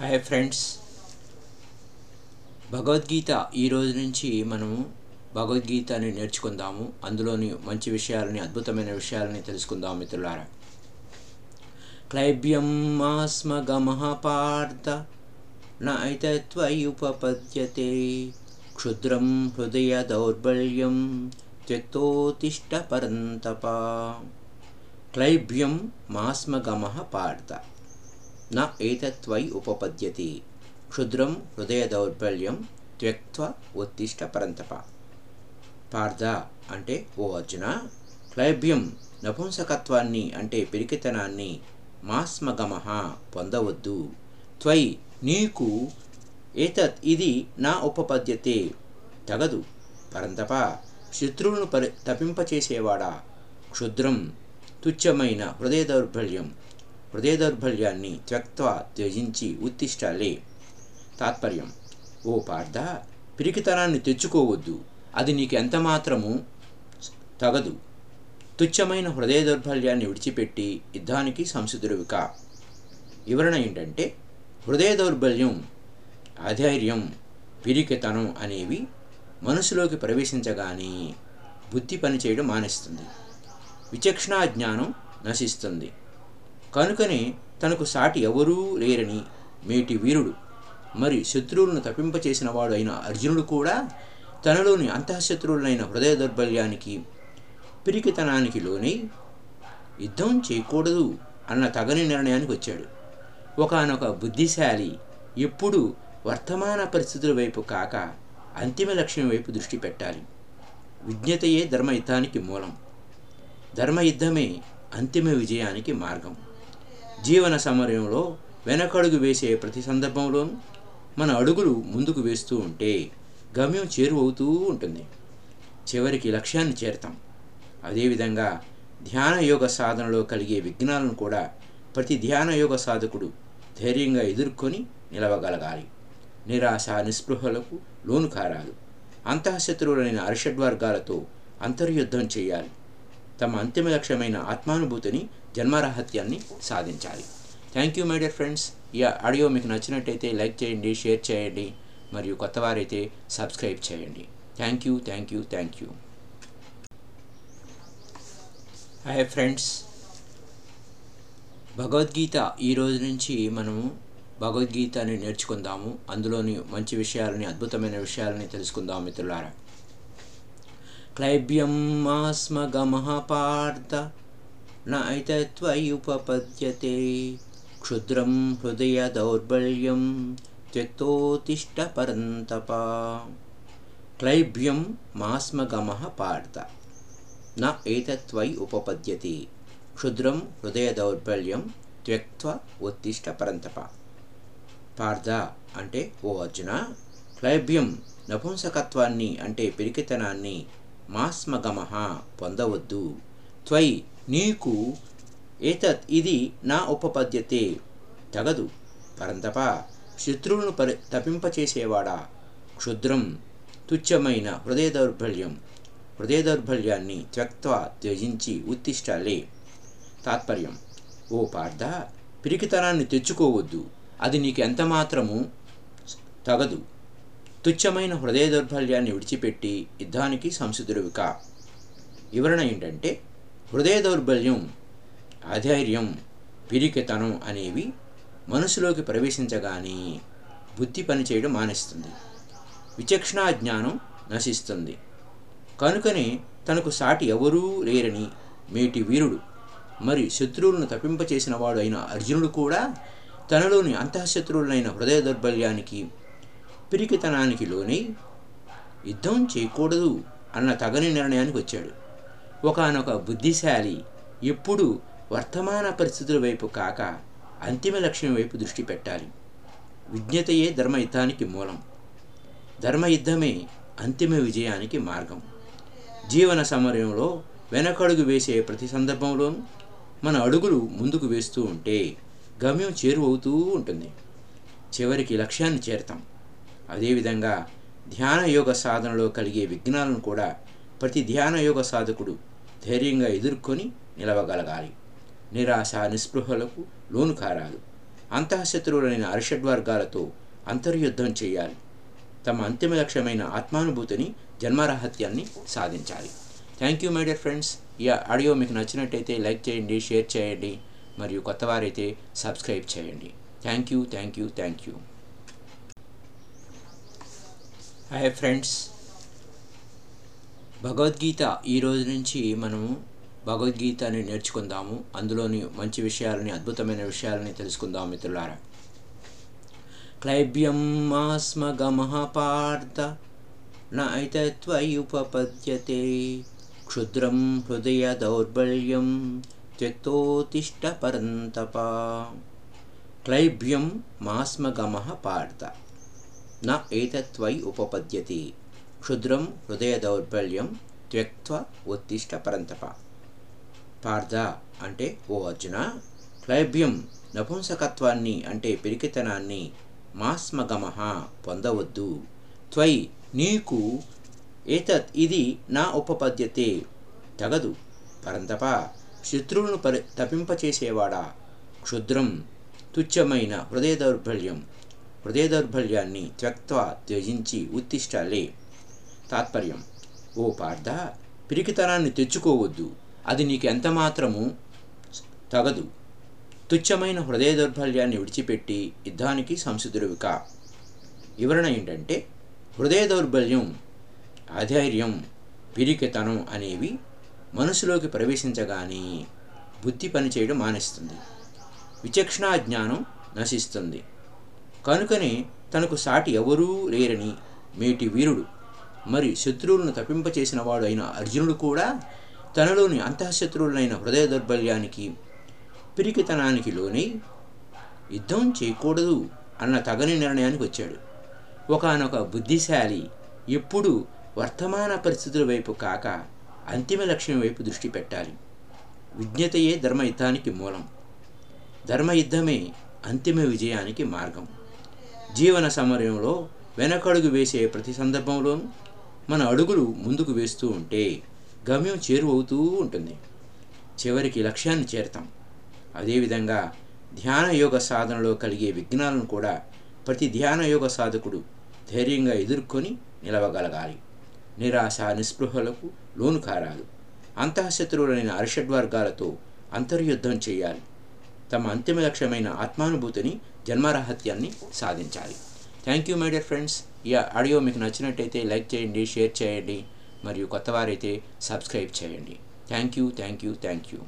Hi friends. Bhagavad Gita ఈ రోజు నుంచి మనము భగవద్గీతని నేర్చుకుందాము. అందులోని మంచి విషయాలని అద్భుతమైన విషయాలని తెలుసుకుందాం మిత్రులారా. క్లైబ్యం మాస్మగమః పార్థ నైతత్వయుపపద్యతే క్షుద్రం హృదయ దౌర్బల్యం త్యక్తోతిష్ట పరంతప క్లైబ్యం మాస్మగమః పార్థ న ఏతత్వై ఉపపద్యతి. క్షుద్రం హృదయ దౌర్బల్యం త్యక్త్వ ఉత్తిష్ట పరంతప. పార్థ అంటే ఓ అర్జున క్లైభ్యం నపుంసకత్వాన్ని అంటే పిరికితనాన్ని మాస్మగమహ పొందవద్దు. త్వై నీకు ఏతత్ ఇది నా ఉపపద్యతే. తగదు. పరంతప. శత్రువులను పరి తపింపచేసేవాడా? క్షుద్రం తుచ్చమైన హృదయ దౌర్బల్యం హృదయ దౌర్బల్యాన్ని త్యక్త్వా త్యజించి ఉత్తిష్టాలే. తాత్పర్యం ఓ పార్థ పిరికితనాన్ని తెచ్చుకోవద్దు. అది నీకు ఎంత మాత్రము తగదు. తుచ్చమైన హృదయ దౌర్బల్యాన్ని విడిచిపెట్టి యుద్ధానికి సంసిద్ధుడివిక. వివరణ ఏంటంటే హృదయ దౌర్బల్యం అధైర్యం పిరికితనం అనేవి మనసులోకి ప్రవేశించగానే బుద్ధి పనిచేయడం మానేస్తుంది. విచక్షణా జ్ఞానం నశిస్తుంది. కనుకనే తనకు సాటి ఎవరూ లేరని మేటి వీరుడు. మరి శత్రువులను తప్పింపచేసిన వాడు అయిన అర్జునుడు కూడా తనలోని అంతఃశత్రువులైన హృదయ దౌర్బల్యానికి పిరికితనానికి లోనై యుద్ధం చేయకూడదు అన్న తగని నిర్ణయానికి వచ్చాడు. ఒకనొక బుద్ధిశాలి ఎప్పుడు వర్తమాన పరిస్థితుల వైపు కాక అంతిమ లక్ష్యం వైపు దృష్టి పెట్టాలి. విజ్ఞతయే ధర్మయుద్ధానికి మూలం. ధర్మయుద్ధమే అంతిమ విజయానికి మార్గం. జీవన సమరంలో వెనకడుగు వేసే ప్రతి సందర్భంలోనూ మన అడుగులు ముందుకు వేస్తూ ఉంటే గమ్యం చేరువవుతూ ఉంటుంది. చివరికి లక్ష్యాన్ని చేరతాం. అదేవిధంగా ధ్యాన యోగ సాధనలో కలిగే విఘ్నాలను కూడా ప్రతి ధ్యాన యోగ సాధకుడు ధైర్యంగా ఎదుర్కొని నిలవగలగాలి. నిరాశ నిస్పృహలకు లోను కారాలు అంతఃశత్రువులైన అరిషడ్వర్గాలతో అంతర్యుద్ధం చేయాలి. తమ అంతిమ లక్ష్యమైన ఆత్మానుభూతిని జన్మరాహత్యాన్ని సాధించాలి. Thank you my dear friends ఈ ఆడియో మీకు నచ్చినట్టయితే లైక్ చేయండి షేర్ చేయండి మరియు కొత్తవారైతే సబ్స్క్రైబ్ చేయండి. Thank you thank you thank you hi friends Bhagavad Gita ఈ రోజు నుంచి మనము భగవద్గీతని నేర్చుకుందాము. అందులోని మంచి విషయాలని అద్భుతమైన విషయాలని తెలుసుకుందాం మిత్రులారా. క్లైబ్యం మాస్మగమః పార్థ నైతత్వయుపపద్యతే క్షుద్రం హృదయ దౌర్బల్యం త్యక్తోతిష్ట పరంతప క్లైభ్యం మాస్మగమ పార్థ న ఏతత్వై ఉపపద్యతి క్షుద్రం హృదయ దౌర్బల్యం త్యక్త్వ ఉత్తిష్ట పరంతప పార్థ అంటే ఓ అర్జున క్లైభ్యం నపుంసకత్వాన్ని అంటే పిరికితనాన్ని మాస్మగమ పొందవద్దు. త్వై నీకు ఏతత్ ఇది నా ఉపపద్యతే. తగదు పరంతప శత్రువులను పరి తపింపచేసేవాడా క్షుద్రం తుచ్చమైన హృదయ దౌర్బల్యం. హృదయ దౌర్బల్యాన్ని త్యక్త్వ త్యజించి ఉత్తిష్టాలే. తాత్పర్యం ఓ పార్థ పిరికితనాన్ని తెచ్చుకోవద్దు. అది నీకు ఎంత మాత్రము తగదు. తుచ్చమైన హృదయ దౌర్బల్యాన్ని విడిచిపెట్టి యుద్ధానికి సంసిద్ధుడివి కా. వివరణ ఏంటంటే హృదయ దౌర్బల్యం అధైర్యం పిరికితనం అనేవి మనసులోకి ప్రవేశించగానే బుద్ధి పనిచేయడం మానేస్తుంది. విచక్షణా జ్ఞానం నశిస్తుంది. కనుకనే తనకు సాటి ఎవరూ లేరని మేటి వీరుడు మరి శత్రువులను తప్పింపచేసిన వాడు అయిన అర్జునుడు కూడా తనలోని అంతఃశత్రువులైన హృదయ దౌర్బల్యానికి పిరికితనానికి లోనై యుద్ధం చేయకూడదు అన్న తగని నిర్ణయానికి వచ్చాడు. ఒకనొక బుద్ధిశాలి ఎప్పుడు వర్తమాన పరిస్థితుల వైపు కాక అంతిమ లక్ష్యం వైపు దృష్టి పెట్టాలి. విజ్ఞతయే ధర్మయుద్ధానికి మూలం. ధర్మయుద్ధమే అంతిమ విజయానికి మార్గం. జీవన సమరంలో వెనకడుగు వేసే ప్రతి సందర్భంలోనూ మన అడుగులు ముందుకు వేస్తూ ఉంటే గమ్యం చేరువవుతూ ఉంటుంది. చివరికి లక్ష్యాన్ని చేరతాం. అదేవిధంగా ధ్యాన యోగ సాధనలో కలిగే విఘ్నాలను కూడా ప్రతి ధ్యాన యోగ సాధకుడు ధైర్యంగా ఎదుర్కొని నిలవగలగాలి. నిరాశ నిస్పృహలకు లోను కారాదు. అంతఃశత్రువులైన అరిషడ్వర్గాలతో అంతర్యుద్ధం చేయాలి. తమ అంతిమ లక్ష్యమైన ఆత్మానుభూతిని జన్మరాహత్యాన్ని సాధించాలి. Thank you my dear friends ఈ ఆడియో మీకు నచ్చినట్టయితే లైక్ చేయండి షేర్ చేయండి మరియు కొత్తవారైతే సబ్స్క్రైబ్ చేయండి. Thank you thank you thank you hi friends Bhagavad Gita ఈ రోజు నుంచి మనము భగవద్గీతని నేర్చుకుందాము. అందులోని మంచి విషయాలని అద్భుతమైన విషయాలని తెలుసుకుందాం మిత్రులారా. క్లైబ్యం మాస్మగమః పార్థ నైతత్వయుపపద్యతే. క్షుద్రం హృదయ దౌర్బల్యం త్యక్తోతిష్ట పరంతప క్లైబ్యం మాస్మగమ పార్థ నా ఏతత్వై ఉపపద్యతి క్షుద్రం హృదయ దౌర్బల్యం త్యక్త్వ ఉత్తిష్ట పరంతప. పార్థ అంటే ఓ అర్జున క్లైబ్యం నపుంసకత్వాన్ని అంటే పిరికితనాన్ని మాస్మగమహ పొందవద్దు. త్వై నీకు ఏతత్ ఇది నా ఉపపద్యతే తగదు పరంతప. శత్రువులను పరి తపింపచేసేవాడా? క్షుద్రం తుచ్చమైన హృదయ దౌర్బల్యం హృదయ దౌర్బల్యాన్ని త్యక్త్వ త్యజించి ఉత్తిష్టాలే తాత్పర్యం. ఓ పార్థ పిరికితనాన్ని తెచ్చుకోవద్దు. అది నీకు ఎంత మాత్రము తగదు. తుచ్చమైన హృదయ దౌర్బల్యాన్ని విడిచిపెట్టి యుద్ధానికి సంసిద్ధుడివిక వివరణ ఏంటంటే హృదయ దౌర్బల్యం అధైర్యం పిరికితనం అనేవి మనసులోకి ప్రవేశించగానే బుద్ధి పనిచేయడం మానేస్తుంది. విచక్షణా జ్ఞానం నశిస్తుంది. కనుకనే తనకు సాటి ఎవరూ లేరని మేటి వీరుడు మరి శత్రువులను తప్పింపచేసిన వాడు అయిన అర్జునుడు కూడా తనలోని అంతఃశత్రువులైన హృదయ దౌర్బల్యానికి పిరికితనానికి లోనై యుద్ధం చేయకూడదు అన్న తగని నిర్ణయానికి వచ్చాడు. ఒకనొక బుద్ధిశాలి ఎప్పుడు వర్తమాన పరిస్థితుల వైపు కాక అంతిమ లక్ష్యం వైపు దృష్టి పెట్టాలి. విజ్ఞతయే ధర్మయుద్ధానికి మూలం. ధర్మయుద్ధమే అంతిమ విజయానికి మార్గం. జీవన సమరంలో వెనకడుగు వేసే ప్రతి సందర్భంలోనూ మన అడుగులు ముందుకు వేస్తూ ఉంటే గమ్యం చేరువవుతూ ఉంటుంది. చివరికి లక్ష్యాన్ని చేరతాం. అదేవిధంగా ధ్యాన యోగ సాధనలో కలిగే విఘ్నాలను కూడా ప్రతి ధ్యాన యోగ సాధకుడు ధైర్యంగా ఎదుర్కొని నిలవగలగాలి. నిరాశ నిస్పృహలకు లోను కారాలు అంతఃశత్రువులైన అరిషడ్వర్గాలతో అంతర్యుద్ధం చేయాలి. తమ అంతిమ లక్ష్యమైన ఆత్మానుభూతిని జన్మరాహత్యాన్ని సాధించాలి. Thank you my dear friends ఈ ఆడియో మీకు నచ్చినట్టయితే లైక్ చేయండి షేర్ చేయండి మరియు కొత్తవారైతే సబ్స్క్రైబ్ చేయండి. Thank you thank you thank you